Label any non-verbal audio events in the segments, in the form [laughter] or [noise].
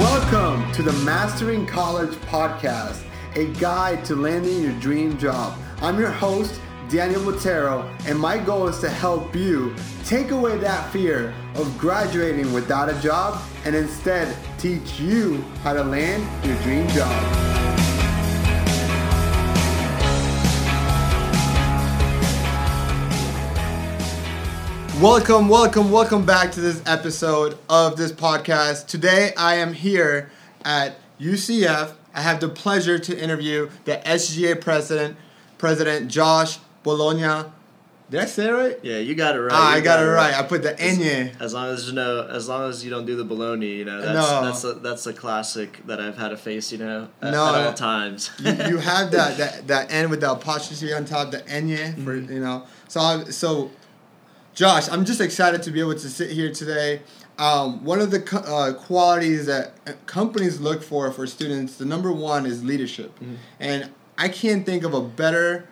Welcome to the Mastering College podcast, a guide to landing your dream job. I'm your host, Daniel Montero, and my goal is to help you take away that fear of graduating without a job and instead teach you how to land your dream job. Welcome, welcome, welcome back to this episode of this podcast. Today I am here at UCF. I have the pleasure to interview the SGA president, President Josh Boloña. Did I say it right? Yeah, you got it right. Ah, I got, it right. I put the enye. As long as you know, as long as you don't do the bologna, you know, that's No. that's a, that's a classic that I've had to face, you know, at, No, at all times. you, you [laughs] have that, that that N with the apostrophe on top, the enye for Mm-hmm. you know. So I, so, Josh, I'm just excited to be able to sit here today. Um, one of the co- uh, qualities that uh, companies look for for students, the number one is leadership, Mm-hmm. and I can't think of a better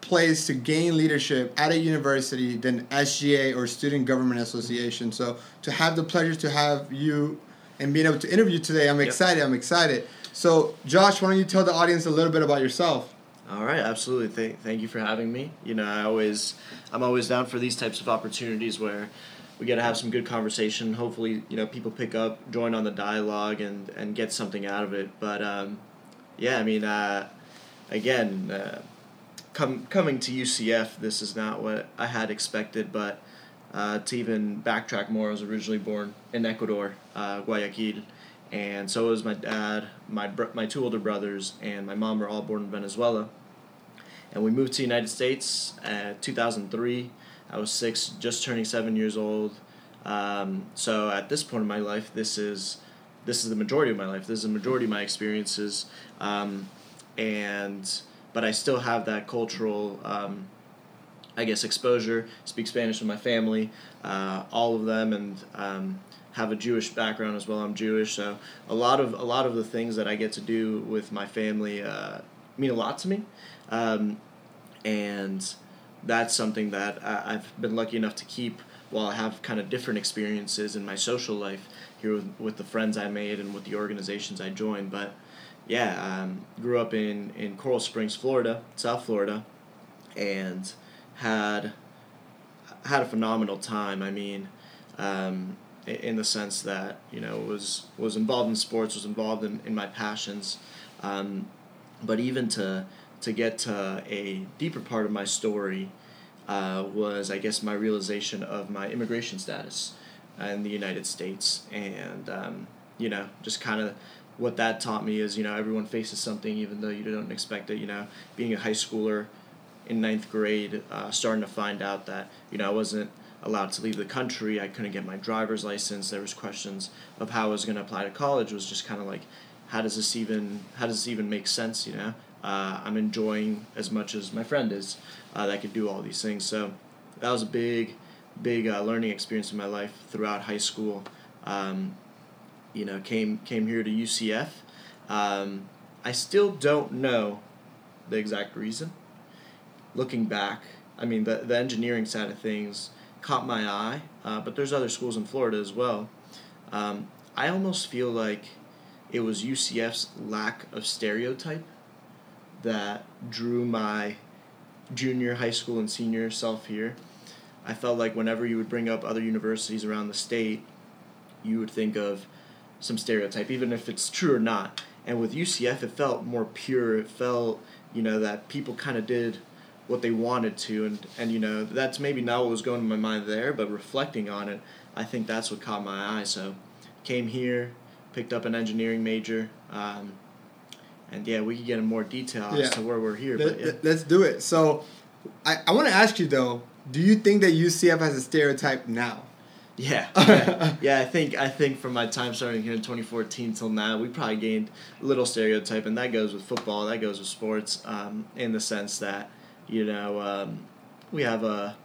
place to gain leadership at a university than SGA or Student Government Association. So to have the pleasure to have you and being able to interview today, I'm Yep. excited. I'm excited. So Josh, why don't you tell the audience a little bit about yourself? All right, absolutely. Thank thank you for having me. You know, I always I'm always down for these types of opportunities where we get to have some good conversation. Hopefully, you know, people pick up, join on the dialogue, and and get something out of it. But um, yeah, I mean, uh, again, uh, com- coming to UCF, this is not what I had expected. But uh, to even backtrack more, I was originally born in Ecuador, uh, Guayaquil, and so was my dad, my my two older brothers, and my mom were all born in Venezuela. And we moved to the United States at 2003. I was six, just turning seven years old. Um, so at this point in my life, this is this is the majority of my life. This is the majority of my experiences, um, and but I still have that cultural, um, I guess, exposure. Speak Spanish with my family, uh, all of them, and um, have a Jewish background as well. I'm Jewish, so a lot of a lot of the things that I get to do with my family uh, mean a lot to me, um, and that's something that I, I've been lucky enough to keep while I have kind of different experiences in my social life here with, with the friends I made and with the organizations I joined. But yeah, um, grew up in, in Coral Springs, Florida, South Florida, and had had a phenomenal time. I mean, um, in the sense that you know was was involved in sports, was involved in, in my passions, um, but even to to get to a deeper part of my story uh, was I guess my realization of my immigration status in the United States, and um, you know just kind of what that taught me is you know everyone faces something even though you don't expect it. You know, being a high schooler in ninth grade, uh, starting to find out that you know I wasn't allowed to leave the country. I couldn't get my driver's license. There was questions of how I was going to apply to college. Was just kind of like, how does this even how does this even make sense? You know, uh, I'm enjoying as much as my friend is uh, that could do all these things. So that was a big, big uh, learning experience in my life throughout high school. Um, you know, came came here to UCF. Um, I still don't know the exact reason looking back, I mean, the, the engineering side of things caught my eye, uh, but there's other schools in Florida as well. Um, I almost feel like it was UCF's lack of stereotype that drew my junior high school and senior self here. I felt like whenever you would bring up other universities around the state, you would think of some stereotype, even if it's true or not. And with UCF, it felt more pure. It felt, you know, that people kind of did what they wanted to, and and you know that's maybe not what was going in my mind there, but reflecting on it, I think that's what caught my eye. So, came here, picked up an engineering major, um, and yeah, we could get in more detail Yeah. as to where we're here. Let, But yeah. us do it. So I, I want to ask you though, do you think that UCF has a stereotype now? Yeah, [laughs] yeah, yeah. I think I think from my time starting here in 2014 till now, we probably gained a little stereotype, and that goes with football. That goes with sports, um, in the sense that you know um, we have a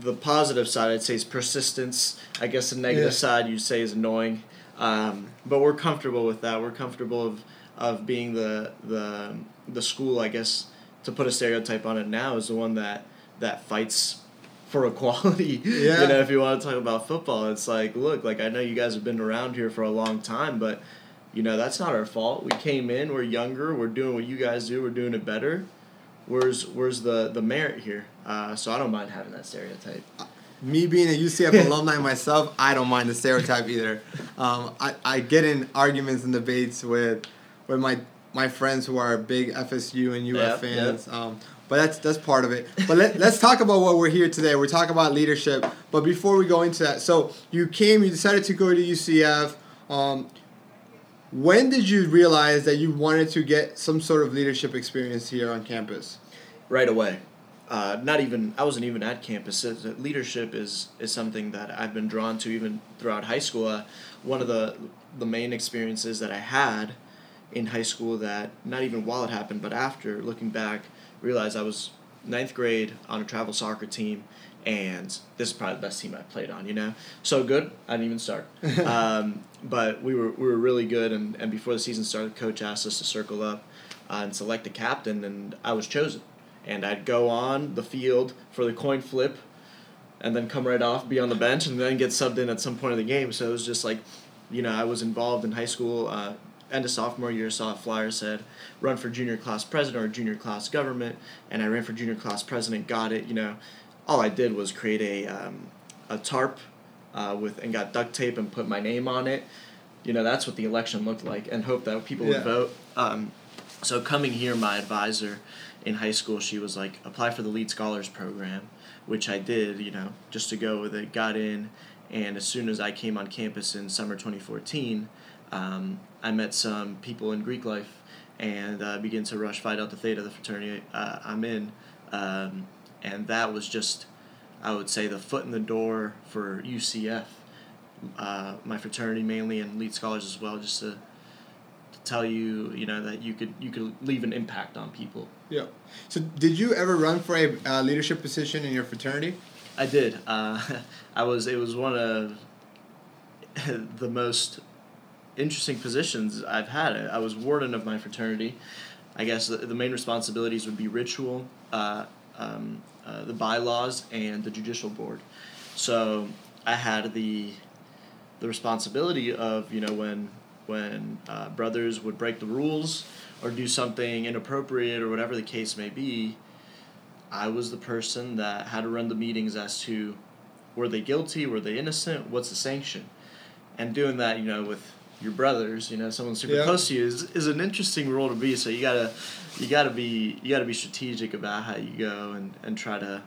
the positive side. I'd say is persistence. I guess the negative Yeah. side you'd say is annoying, um, but we're comfortable with that. We're comfortable of of being the the the school. I guess to put a stereotype on it now is the one that that fights for equality. [laughs] Yeah. You know, if you want to talk about football, it's like, look, like I know you guys have been around here for a long time, but you know that's not our fault. We came in, we're younger, we're doing what you guys do, we're doing it better. Where's where's the the merit here? Uh, so I don't mind having that stereotype. me being a UCF [laughs] alumni myself, I don't mind the stereotype either. Um, I, I get in arguments and debates with with my my friends who are big FSU and UF Yep, fans. Um, but that's that's part of it. But let, let's talk about what we're here today. We're talking about leadership. But before we go into that, so you came, you decided to go to UCF. Um, when did you realize that you wanted to get some sort of leadership experience here on campus? right away. Uh, not even I wasn't even at campus. Leadership is is something that I've been drawn to even throughout high school. Uh, one of the the main experiences that I had in high school that not even while it happened, but after looking back, realized I was ninth grade on a travel soccer team, and this is probably the best team I played on. You know, so good I didn't even start. [laughs] um, but we were we were really good, and, and before the season started, coach asked us to circle up uh, and select a captain, and I was chosen and I'd go on the field for the coin flip and then come right off, be on the bench, and then get subbed in at some point of the game. So it was just like, you know, I was involved in high school. Uh, end of sophomore year, saw a flyer said, run for junior class president or junior class government, and I ran for junior class president, got it. You know, all I did was create a, um, a tarp uh, with and got duct tape and put my name on it. You know, that's what the election looked like, and hope that people Yeah. would vote. Um, so coming here, my advisor in high school, she was like, apply for the Lead Scholars Program, which I did, you know, just to go with it. Got in, and as soon as I came on campus in summer 2014, um, I met some people in Greek life and uh, began to rush Phi Delta Theta, of the fraternity uh, I'm in. Um, and that was just, I would say, the foot in the door for UCF, uh, my fraternity mainly, and Lead Scholars as well, just to, to tell you, you know, that you could you could leave an impact on people. Yeah. So did you ever run for a uh, leadership position in your fraternity? I did. Uh, [laughs] I was. It was one of [laughs] the most interesting positions I've had. I was warden of my fraternity. I guess the, the main responsibilities would be ritual, uh, um, uh, the bylaws, and the judicial board. So I had the the responsibility of you know when when uh, brothers would break the rules or do something inappropriate or whatever the case may be. I was the person that had to run the meetings as to were they guilty, were they innocent, what's the sanction, and doing that, you know, with your brothers, you know, someone super Yeah. close to you is, is an interesting role to be. So you gotta, you gotta be, you gotta be strategic about how you go and, and try to,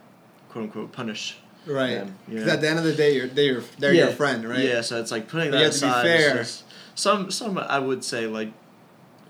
quote unquote, punish. Right. them, you Because know? at the end of the day, you're they're your, they're your friend, right? Yeah, so it's like putting that have to be aside. just- some some I would say like,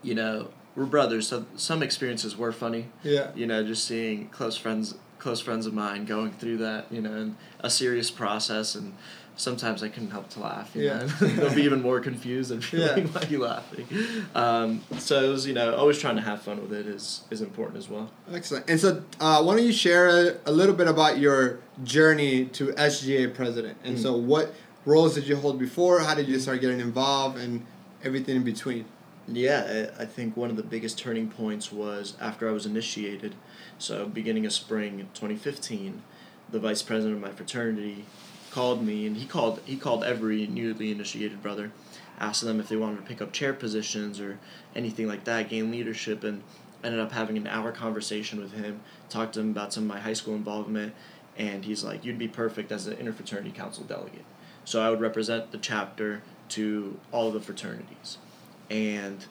you know, we're brothers. So some experiences were funny. Yeah. You know, just seeing close friends close friends of mine going through that, you know, and a serious process and sometimes I couldn't help to laugh. You Yeah. know? [laughs] they'll be even more confused and [laughs] Yeah. feeling why you laughing. Um, so it was, you know, always trying to have fun with it is is important as well. Excellent. And so, uh, why don't you share a, a little bit about your journey to SGA president? And Mm. so, what roles did you hold before? How did you start getting involved, and everything in between? Yeah, I I think one of the biggest turning points was after I was initiated. So, beginning of spring 2015, the vice president of my fraternity called me, and he called he called every newly initiated brother, asked them if they wanted to pick up chair positions or anything like that, gain leadership, and ended up having an hour conversation with him. Talked to him about some of my high school involvement, and he's like, "You'd be perfect as an interfraternity council delegate." So I would represent the chapter to all of the fraternities and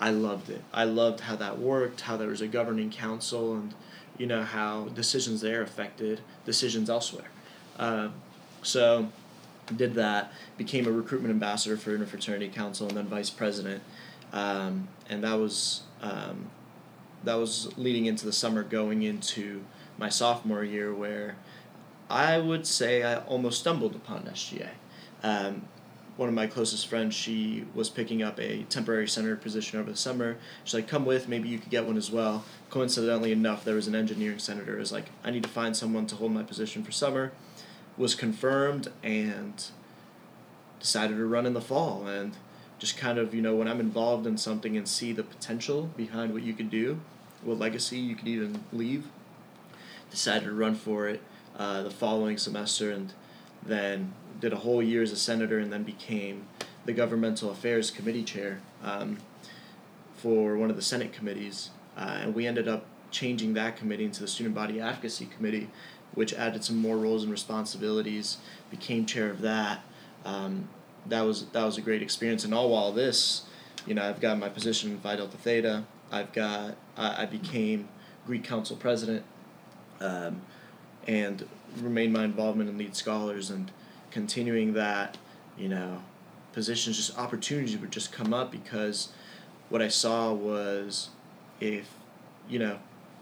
I loved it. I loved how that worked, how there was a governing council, and you know how decisions there affected decisions elsewhere. Um, so did that, became a recruitment ambassador for Interfraternity Council, and then vice president, um, and that was um, that was leading into the summer, going into my sophomore year, where I would say I almost stumbled upon SGA. Um, one of my closest friends, she was picking up a temporary senator position over the summer. She's like, "Come with, maybe you could get one as well." Coincidentally enough, there was an engineering senator. Was like, "I need to find someone to hold my position for summer." Was confirmed and decided to run in the fall and just kind of you know when I'm involved in something and see the potential behind what you could do, what legacy you could even leave. Decided to run for it. uh, the following semester, and then did a whole year as a senator, and then became the governmental affairs committee chair um, for one of the Senate committees, uh, and we ended up changing that committee into the student body advocacy committee, which added some more roles and responsibilities. Became chair of that. Um, that was that was a great experience, and all while this, you know, I've got my position in Phi Delta Theta. I've got I, I became Greek Council president, um, and remained my involvement in Lead Scholars and continuing that, you know, positions just opportunities would just come up because what I saw was if you know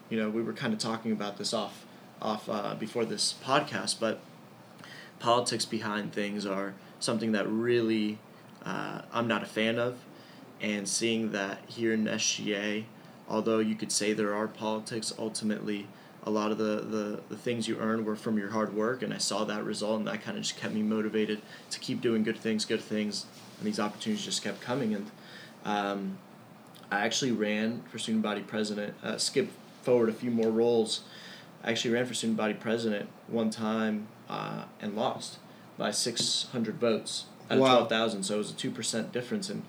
you know we were kind of talking about this off off uh, before this podcast but politics behind things are something that really uh, I'm not a fan of. And seeing that here in SGA although you could say there are politics ultimately a lot of the, the, the things you earn were from your hard work and i saw that result and that kind of just kept me motivated to keep doing good things good things and these opportunities just kept coming. And um, i actually ran for student body president uh, skip forward a few more roles i actually ran for student body president one time uh, and lost by 600 votes out of Wow. 12000 so it was a 2% difference and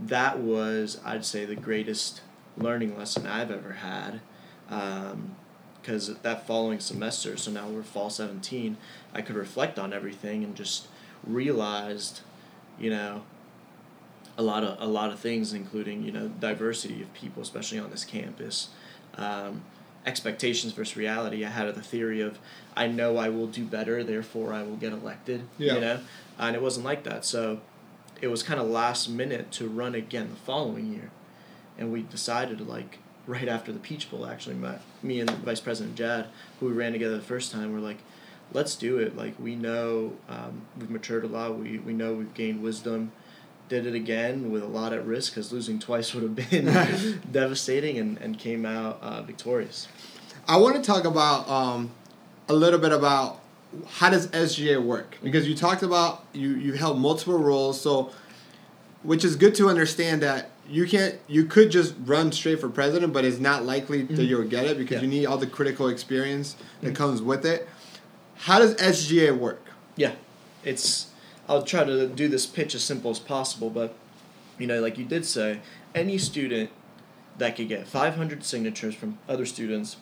that was i'd say the greatest learning lesson i've ever had because that following semester, so now we're fall 17, I could reflect on everything and just realized, you know, a lot of a lot of things, including you know diversity of people, especially on this campus, um, expectations versus reality. I had the theory of I know I will do better, therefore I will get elected. Yeah. You know, and it wasn't like that. So it was kind of last minute to run again the following year, and we decided like right after the Peach Bowl actually my me and Vice President Jad who we ran together the first time were like let's do it like we know um, we've matured a lot we, we know we've gained wisdom did it again with a lot at risk because losing twice [laughs] would have been devastating and, and came out uh, victorious I want to talk about um, a little bit about how does SGA work because you talked about you you held multiple roles, so which is good to understand that you can't you could just run straight for president, but it's not likely that you'll get it because Yeah. you need all the critical experience that comes with it. How does SGA work? Yeah, it's. I'll try to do this pitch as simple as possible, but you know, like you did say, any student that could get 500 signatures from other students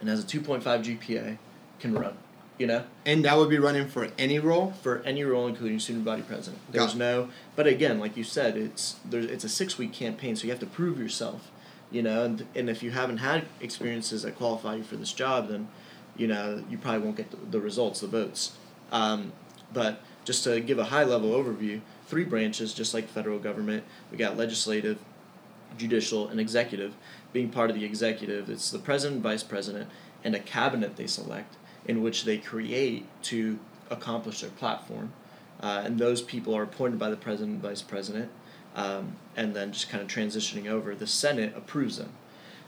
and has a 2.5 GPA can run. You know, And that would be running for any role. for any role, including student body president. There's Got no, but again, like you said, it's there's it's a six week campaign, so you have to prove yourself. You know, and and if you haven't had experiences that qualify you for this job, then you know you probably won't get the, the results, the votes. Um, but just to give a high level overview, three branches, just like the federal government, we got legislative, judicial, and executive. Being part of the executive, it's the president, vice president, and a cabinet they select in which they create to accomplish their platform. Uh, and those people are appointed by the president and vice president, um, and then just kind of transitioning over. The Senate approves them.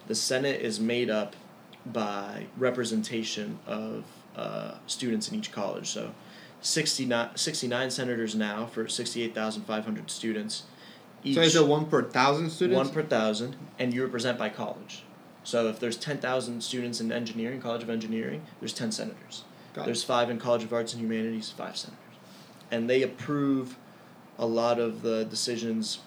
The Senate is made up by representation of uh, students in each college. So 69, 69 senators now for 68,500 students. Each, So is it one per thousand students? one per thousand, and you represent by college. So if there's 10,000 students in engineering, College of Engineering, there's 10 senators. Got it. There's five in College of Arts and Humanities, five senators. And they approve a lot of the decisions,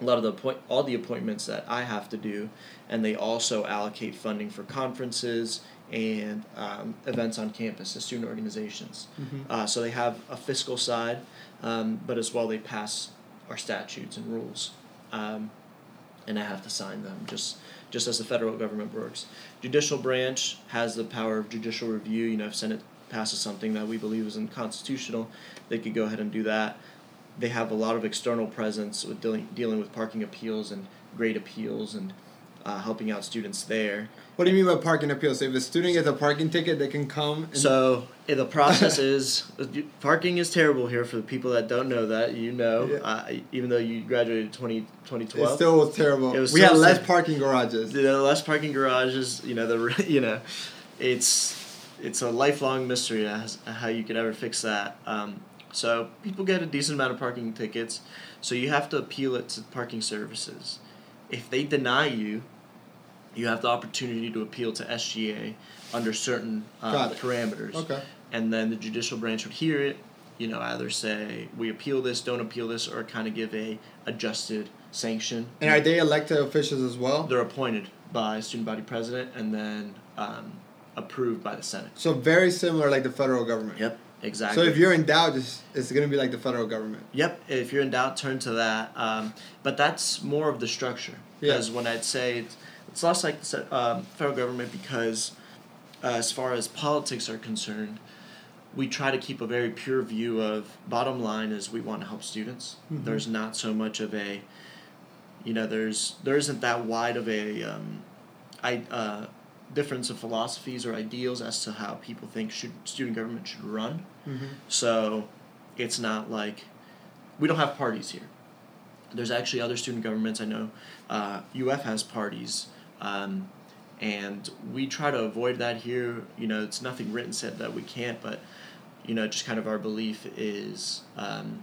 a lot of the appoint, all the appointments that I have to do, and they also allocate funding for conferences and um, events on campus to student organizations. Mhm. Uh, so they have a fiscal side, um, but as well they pass our statutes and rules, um, and I have to sign them just just as the federal government works. Judicial branch has the power of judicial review. You know, if Senate passes something that we believe is unconstitutional, they could go ahead and do that. They have a lot of external presence with dealing dealing with parking appeals and grade appeals and uh, helping out students there. What do you mean by parking appeal? So if a student gets a parking ticket, they can come. So the process [laughs] is parking is terrible here for the people that don't know that. You know, Yeah. uh, even though you graduated 20, it still was terrible. It was we had less ter- parking garages. the less parking garages. You know the [laughs] you know, it's it's a lifelong mystery as how you could ever fix that. Um, so people get a decent amount of parking tickets, so you have to appeal it to parking services. If they deny you, you have the opportunity to appeal to SGA under certain it. parameters. Okay. And then the judicial branch would hear it, you know, either say we appeal this, don't appeal this, or kind of give a adjusted sanction. And are they elected officials as well? They're appointed by student body president and then um, approved by the Senate. So very similar like the federal government. Yep, exactly. So if you're in doubt, it's, it's going to be like the federal government. Yep, if you're in doubt, turn to that. Um, but that's more of the structure. Yeah. Because when I'd say it's, less like the um, federal government because, uh, as far as politics are concerned, we try to keep a very pure view of bottom line is we want to help students. Mhm. There's not so much of a, you know, there's there isn't that wide of a, um, I uh, difference of philosophies or ideals as to how people think should student government should run. Mm-hmm. So it's not like we don't have parties here. There's actually other student governments. I know uh, UF has parties, um, and we try to avoid that here. You know, it's nothing written said that we can't, but you know, just kind of our belief is um,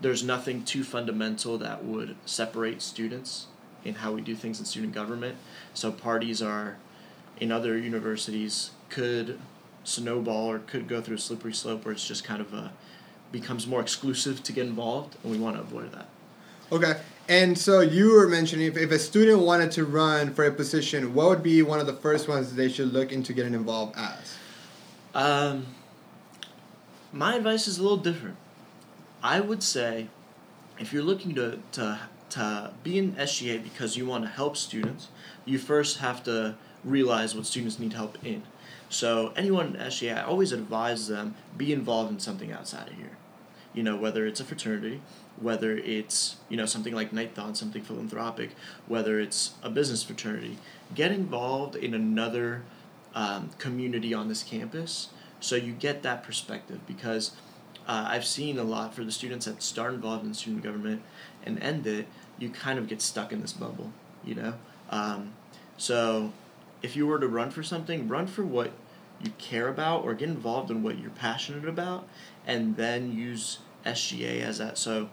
there's nothing too fundamental that would separate students in how we do things in student government. So parties are in other universities could snowball or could go through a slippery slope where it's just kind of a becomes more exclusive to get involved and we want to avoid that Okay. And so you were mentioning if, if a student wanted to run for a position, what would be one of the first ones they should look into getting involved as? um, my advice is a little different. I would say if you're looking to, to, to be in sga because you want to help students you first have to realize what students need help in. So anyone in sga i always advise them be involved in something outside of here you know whether it's a fraternity whether it's you know something like Knight-Thon something philanthropic whether it's a business fraternity get involved in another um, community on this campus so you get that perspective because uh, i've seen a lot for the students that start involved in student government and end it you kind of get stuck in this bubble you know? Um, so if you were to run for something run for what you care about or get involved in what you're passionate about and then use SGA as that. So,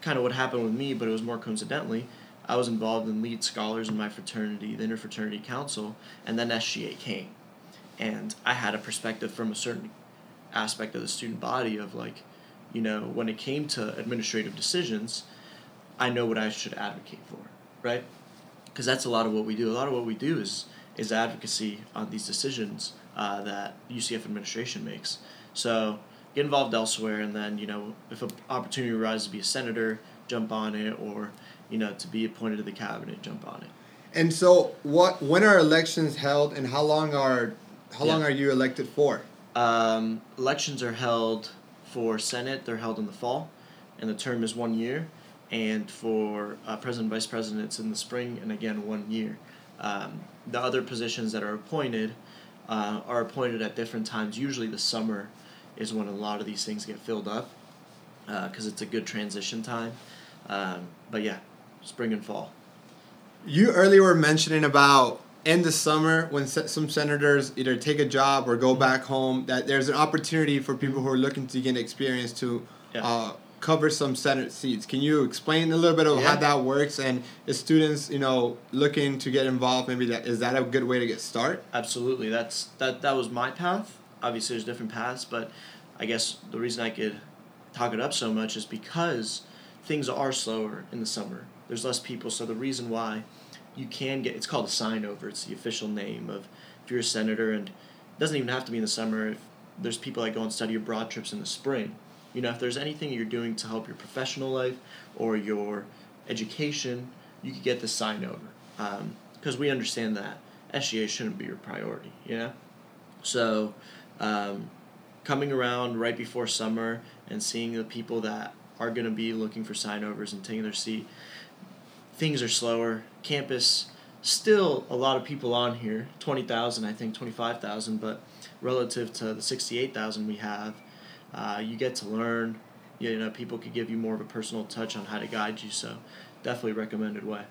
kind of what happened with me, but it was more coincidentally. I was involved in lead scholars in my fraternity, the interfraternity council, and then SGA came, and I had a perspective from a certain aspect of the student body of like, you know, when it came to administrative decisions, I know what I should advocate for, right? Because that's a lot of what we do. A lot of what we do is is advocacy on these decisions uh, that UCF administration makes. So get involved elsewhere, and then you know if an opportunity arises to be a senator, jump on it, or you know to be appointed to the cabinet, jump on it. And so, what? When are elections held, and how long are how long are you elected for? Um, elections are held for Senate. They're held in the fall, and the term is one year. And for uh, president, vice president, it's in the spring, and again one year. Um, the other positions that are appointed uh, are appointed at different times. Usually, the summer is when a lot of these things get filled up, because it's a good transition time. Um, but yeah, spring and fall. You earlier were mentioning about in the summer when some senators either take a job or go back home that there's an opportunity for people who are looking to gain experience to Yeah. uh, cover some senate seats. Can you explain a little bit of how that works and if students you know looking to get involved maybe that is that a good way to get start Absolutely. That's that that was my path. Obviously there's different paths, but I guess the reason I could talk it up so much is because things are slower in the summer. There's less people, so the reason why you can get it's called a sign over. It's the official name of if you're a senator and it doesn't even have to be in the summer. If there's people that go on study abroad trips in the spring. You know, if there's anything you're doing to help your professional life or your education, you could get the sign over. Um, because we understand that SGA shouldn't be your priority, you know? So, um, coming around right before summer and seeing the people that are going to be looking for sign overs and taking their seat, things are slower. Campus, still a lot of people on here 20,000, I think 25,000, but relative to the 68,000 we have, uh, you get to learn. You know, people could give you more of a personal touch on how to guide you, so definitely recommended way.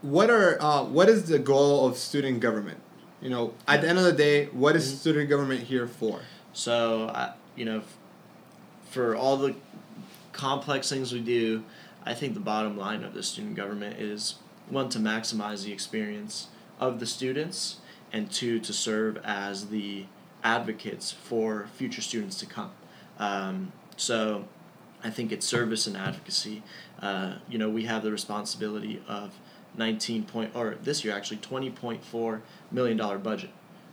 What are uh, what is the goal of student government? You know, at the end of the day, what is Mhm. student government here for? So, I, you know, for all the complex things we do, I think the bottom line of the student government is one to maximize the experience of the students, and two to serve as the advocates for future students to come. Um, so, I think it's service and advocacy. Uh, you know, we have the responsibility of 19 point or this year actually 20.4 million dollar budget,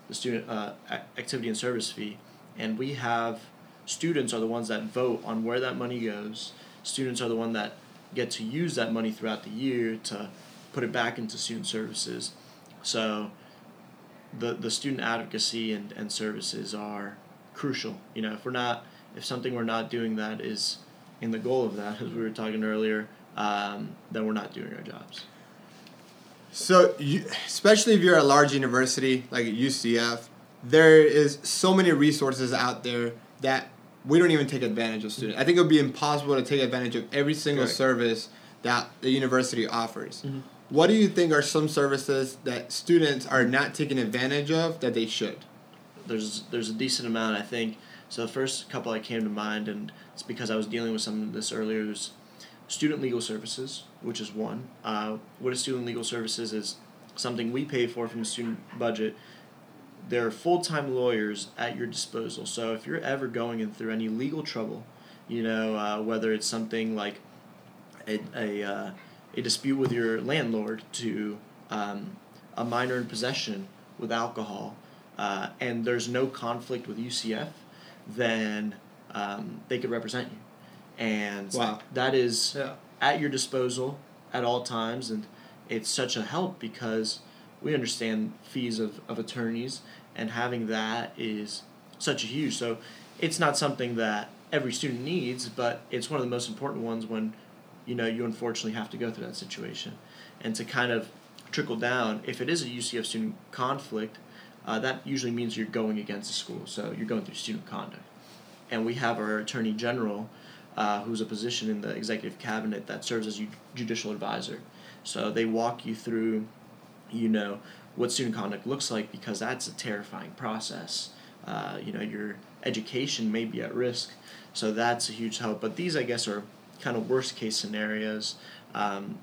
the student uh, activity and service fee, and we have students are the ones that vote on where that money goes. Students are the one that get to use that money throughout the year to put it back into student services. So the the student advocacy and, and services are crucial. You know, if we're not if something we're not doing that is in the goal of that, as we were talking earlier, um, then we're not doing our jobs. So, you, especially if you're at a large university like UCF, there is so many resources out there that we don't even take advantage of students. I think it would be impossible to take advantage of every single Correct. service that the university offers. Mm-hmm. What do you think are some services that students are not taking advantage of that they should? There's there's a decent amount I think. So the first couple that came to mind, and it's because I was dealing with some of this earlier. Is student legal services, which is one. Uh, what is student legal services is something we pay for from the student budget there are full time lawyers at your disposal. So if you're ever going in through any legal trouble, you know, uh, whether it's something like a, a, uh, a dispute with your landlord to um, a minor in possession with alcohol, uh, and there's no conflict with UCF, then um, they could represent you. And wow. that is yeah. at your disposal at all times. And it's such a help because we understand fees of, of attorneys and having that is such a huge so it's not something that every student needs but it's one of the most important ones when you know you unfortunately have to go through that situation and to kind of trickle down if it is a ucf student conflict uh, that usually means you're going against the school so you're going through student conduct and we have our attorney general uh, who's a position in the executive cabinet that serves as judicial advisor so they walk you through you know what student conduct looks like because that's a terrifying process. Uh, you know, your education may be at risk, so that's a huge help. But these, I guess, are kind of worst case scenarios. Um,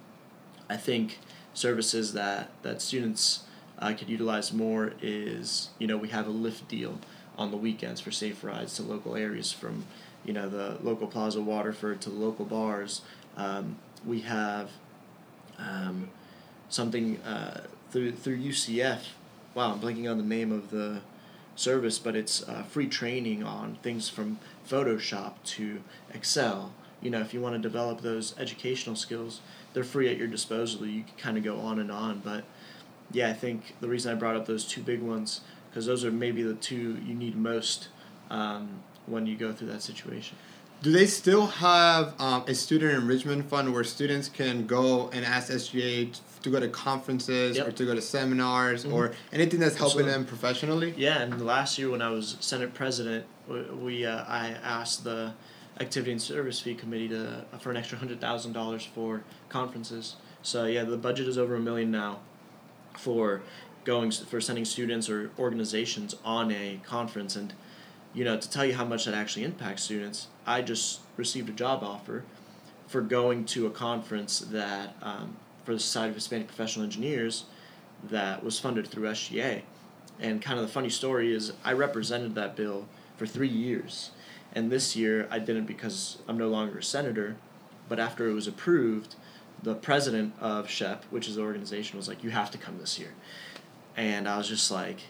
I think services that that students uh, could utilize more is you know we have a Lyft deal on the weekends for safe rides to local areas from you know the local Plaza Waterford to the local bars. Um, we have um, something uh, through through UCF. Wow, I'm blanking on the name of the service, but it's uh, free training on things from Photoshop to Excel. You know, if you want to develop those educational skills, they're free at your disposal. You can kind of go on and on, but yeah, I think the reason I brought up those two big ones because those are maybe the two you need most um, when you go through that situation. Do they still have um, a student enrichment fund where students can go and ask SGA to go to conferences yep. or to go to seminars mm-hmm. or anything that's helping Absolutely. them professionally? Yeah, and last year when I was Senate President, we uh, I asked the Activity and Service Fee Committee to uh, for an extra hundred thousand dollars for conferences. So yeah, the budget is over a million now for going for sending students or organizations on a conference and you know to tell you how much that actually impacts students i just received a job offer for going to a conference that um, for the Society of Hispanic Professional Engineers that was funded through SGA. And kind of the funny story is I represented that bill for three years. And this year I didn't because I'm no longer a senator, but after it was approved, the president of SHPE, which is the organization, was like, You have to come this year. And I was just like,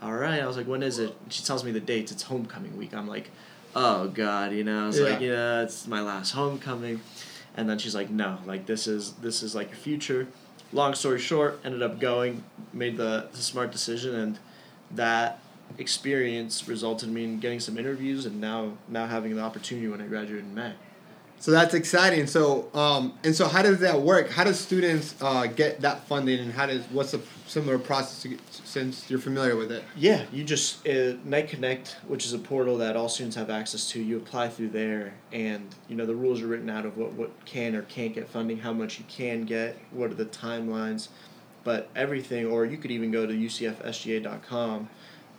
All right. I was like, When is it? She tells me the dates. It's homecoming week. I'm like, Oh, God, you know, I was yeah. like, Yeah, it's my last homecoming and then she's like no like this is this is like your future long story short ended up going made the, the smart decision and that experience resulted in me in getting some interviews and now now having the opportunity when i graduated in may so that's exciting. So um, and so how does that work? How do students uh, get that funding, and how does what's the similar process to get, since you're familiar with it? Yeah, you just uh, Knight Connect, which is a portal that all students have access to. You apply through there, and you know the rules are written out of what what can or can't get funding, how much you can get, what are the timelines, but everything. Or you could even go to ucfsga.com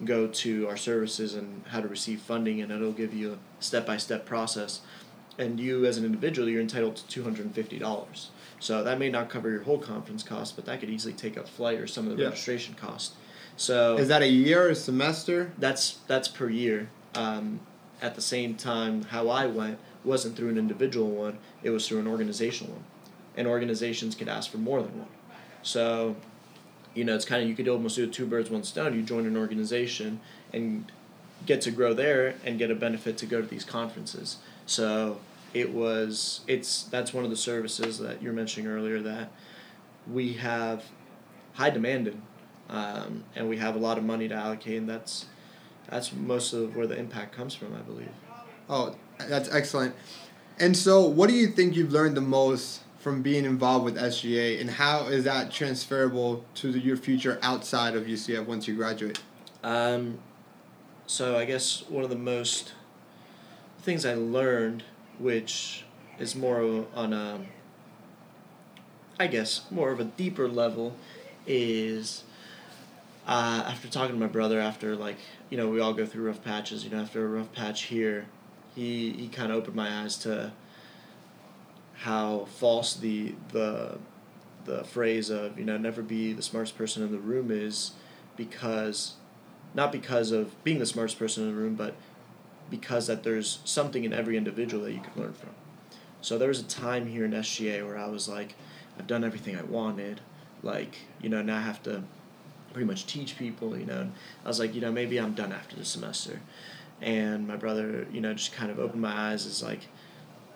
go to our services and how to receive funding and it'll give you a step-by-step process and you as an individual you're entitled to $250 So that may not cover your whole conference cost, but that could easily take up flight or some of the Yeah. registration cost. So Is that a year or a semester? that's that's per year. Um, at the same time, how I went wasn't through an individual one; it was through an organizational one, and organizations could ask for more than one. So, you know, it's kind of you could almost do two birds, one stone. You join an organization and get to grow there and get a benefit to go to these conferences. So it was it's that's one of the services that you're mentioning earlier that we have high demand in, um, and we have a lot of money to allocate, and that's that's most of where the impact comes from, I believe. Oh, that's excellent. And so, what do you think you've learned the most from being involved with SGA, and how is that transferable to the, your future outside of UCF once you graduate? Um, so I guess one of the most things I learned, which is more on a, I guess more of a deeper level, is uh, after talking to my brother after like you know we all go through rough patches. You know after a rough patch here, he he kind of opened my eyes to how false the the the phrase of you know never be the smartest person in the room is because not because of being the smartest person in the room but because that there's something in every individual that you can learn from so there was a time here in sga where i was like i've done everything i wanted like you know now i have to pretty much teach people you know and i was like you know maybe i'm done after the semester and my brother you know just kind of opened my eyes as like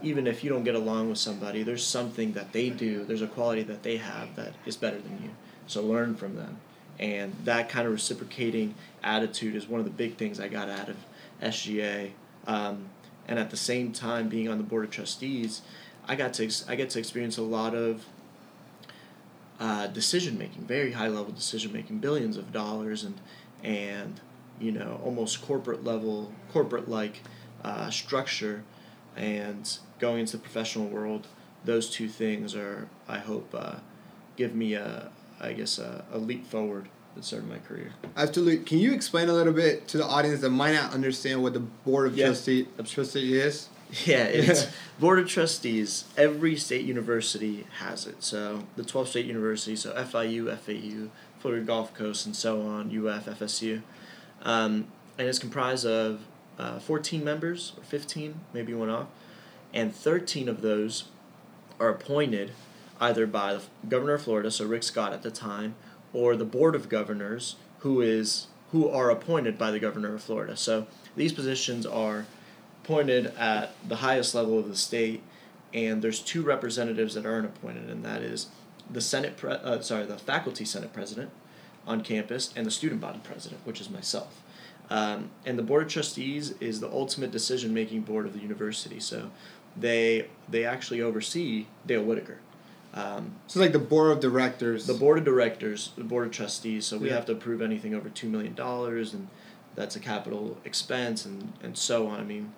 even if you don't get along with somebody, there's something that they do, there's a quality that they have that is better than you. So learn from them. And that kind of reciprocating attitude is one of the big things I got out of SGA. Um, and at the same time, being on the board of trustees, I got to ex- I get to experience a lot of uh, decision making, very high level decision making, billions of dollars, and and you know almost corporate level, corporate like uh, structure, and going into the professional world. Those two things are, I hope, uh, give me a, I guess, a, a leap forward at starting my career. Absolutely. Can you explain a little bit to the audience that might not understand what the board of Yeah, trustee trustee is? [laughs] Yeah, it's board of trustees. Every state university has it. So the twelve state universities, so FIU, FAU, Florida Gulf Coast, and so on, UF, FSU, um, and it's comprised of uh, fourteen members or fifteen, maybe one off, and thirteen of those are appointed either by the governor of Florida, so Rick Scott at the time, or the board of governors, who is who are appointed by the governor of Florida. So these positions are appointed at the highest level of the state, and there's two representatives that aren't appointed, and that is the Senate, pre- uh, sorry, the faculty senate president on campus, and the student body president, which is myself. Um, and the board of trustees is the ultimate decision-making board of the university. So they they actually oversee Dale Whittaker. Um, So it's like the board of directors. the board of directors, the board of trustees. So we Yeah. have to approve anything over two million dollars, and that's a capital expense, and, and so on. I mean,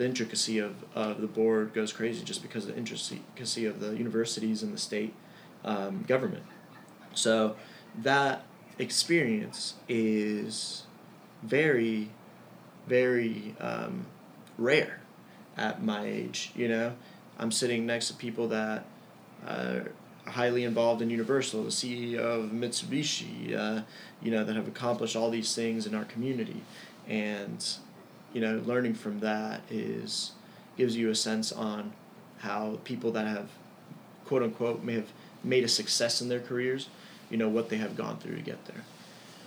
the intricacy of, of the board goes crazy just because of the intricacy of the universities and the state um, government. So that experience is very, very um, rare at my age. You know, I'm sitting next to people that are highly involved in Universal, the CEO of Mitsubishi, uh, you know, that have accomplished all these things in our community, and you know, learning from that is gives you a sense on how people that have quote unquote may have made a success in their careers, you know, what they have gone through to get there.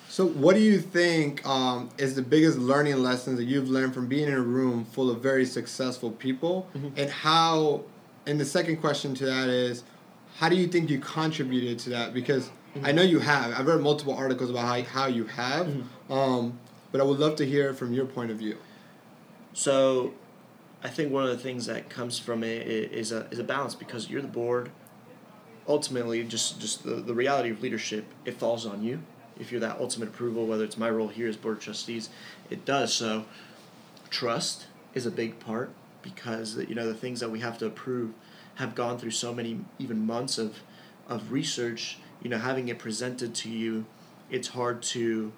So, what do you think um, is the biggest learning lessons that you've learned from being in a room full of very successful people? Mhm. And how, and the second question to that is, how do you think you contributed to that? Because I know you have. I've read multiple articles about how, how you have, um, but I would love to hear from your point of view. So, I think one of the things that comes from it is a is a balance because you're the board. Ultimately, just just the, the reality of leadership, it falls on you. If you're that ultimate approval, whether it's my role here as board of trustees, it does. So, trust is a big part because you know the things that we have to approve have gone through so many even months of of research. You know, having it presented to you, it's hard to,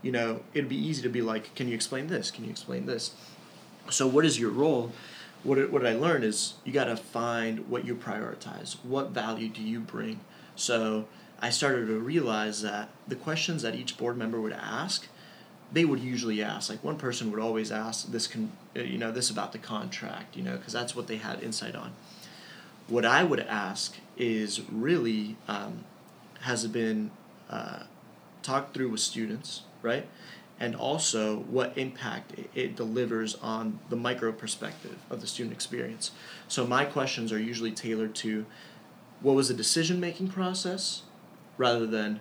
you know, it'd be easy to be like, can you explain this? Can you explain this? So, what is your role? what what I learned is you got to find what you prioritize. What value do you bring? So I started to realize that the questions that each board member would ask, they would usually ask. Like one person would always ask this can uh, you know this about the contract, you know, because that's what they had insight on. What I would ask is really um, has been uh, talked through with students, right? And also what impact it, delivers on the micro perspective of the student experience. So my questions are usually tailored to what was the decision making process rather than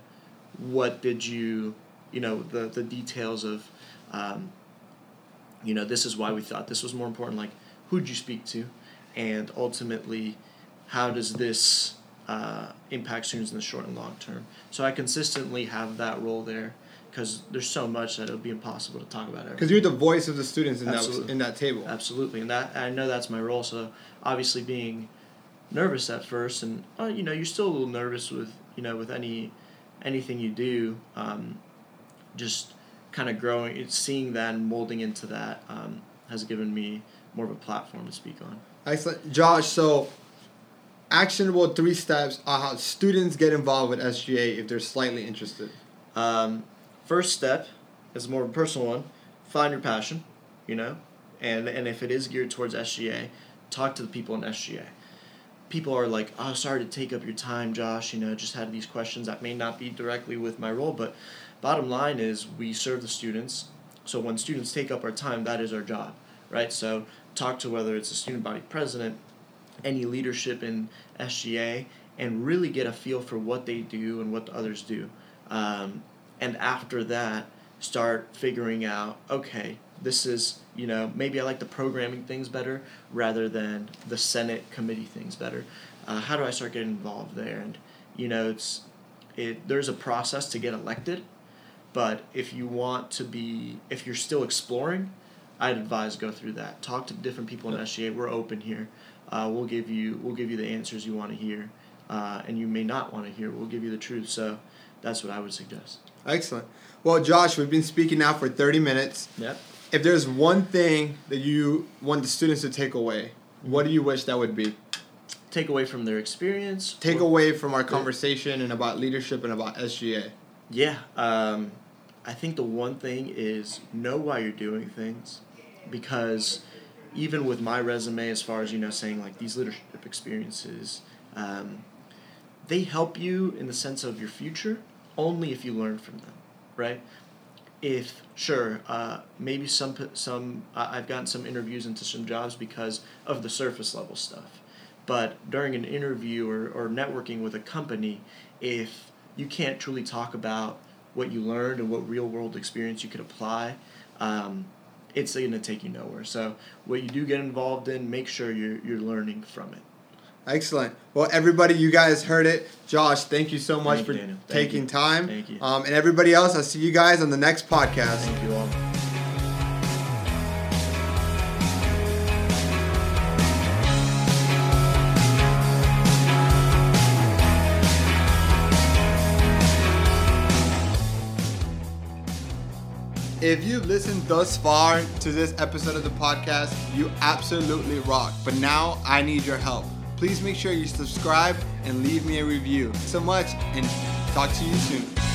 what did you, you know, the, the details of, um, you know, this is why we thought this was more important. Like, who'd you speak to? And ultimately, how does this uh, impact students in the short and long term? So I consistently have that role there because there's so much that it would be impossible to talk about. Because you're the voice of the students in Absolutely. that in that table. Absolutely, and that I know that's my role. So obviously, being nervous at first, and uh, you know, you're still a little nervous with you know with any anything you do. Um, just kind of growing, seeing that and molding into that um, has given me more of a platform to speak on. Excellent, Josh. So, actionable three steps on how students get involved with SGA if they're slightly interested. Um, first step is more of a personal one. Find your passion, you know, and and if it is geared towards SGA, talk to the people in SGA. People are like, "Oh, sorry to take up your time, Josh. You know, just had these questions that may not be directly with my role, but bottom line is we serve the students. So when students take up our time, that is our job, right? So talk to whether it's a student body president, any leadership in SGA, and really get a feel for what they do and what the others do. Um, and after that, start figuring out okay, this is, you know, maybe I like the programming things better rather than the Senate committee things better. Uh, how do I start getting involved there? And, you know, it's, it, there's a process to get elected, but if you want to be, if you're still exploring, I'd advise go through that. Talk to different people in SGA. We're open here. Uh, we'll give you we'll give you the answers you want to hear, uh, and you may not want to hear. We'll give you the truth. So that's what I would suggest. Excellent. Well, Josh, we've been speaking now for 30 minutes. Yep. If there's one thing that you want the students to take away, what do you wish that would be? Take away from their experience. Take away from our conversation and about leadership and about SGA. Yeah. Um, I think the one thing is know why you're doing things, because even with my resume, as far as you know, saying like these leadership experiences, um, they help you in the sense of your future only if you learn from them, right? If sure, uh, maybe some some I I've gotten some interviews into some jobs because of the surface level stuff, but during an interview or, or networking with a company, if you can't truly talk about what you learned and what real world experience you could apply, um, it's going to take you nowhere. So what you do get involved in, make sure you're you're learning from it. Excellent. Well, everybody, you guys heard it. Josh, thank you so much Thank for you, taking time. Thank you. Um, and everybody else, I'll see you guys on the next podcast. Thank you all. If you've listened thus far to this episode of the podcast, you absolutely rock. But now I need your help. Please make sure you subscribe and leave me a review. So much, and talk to you soon.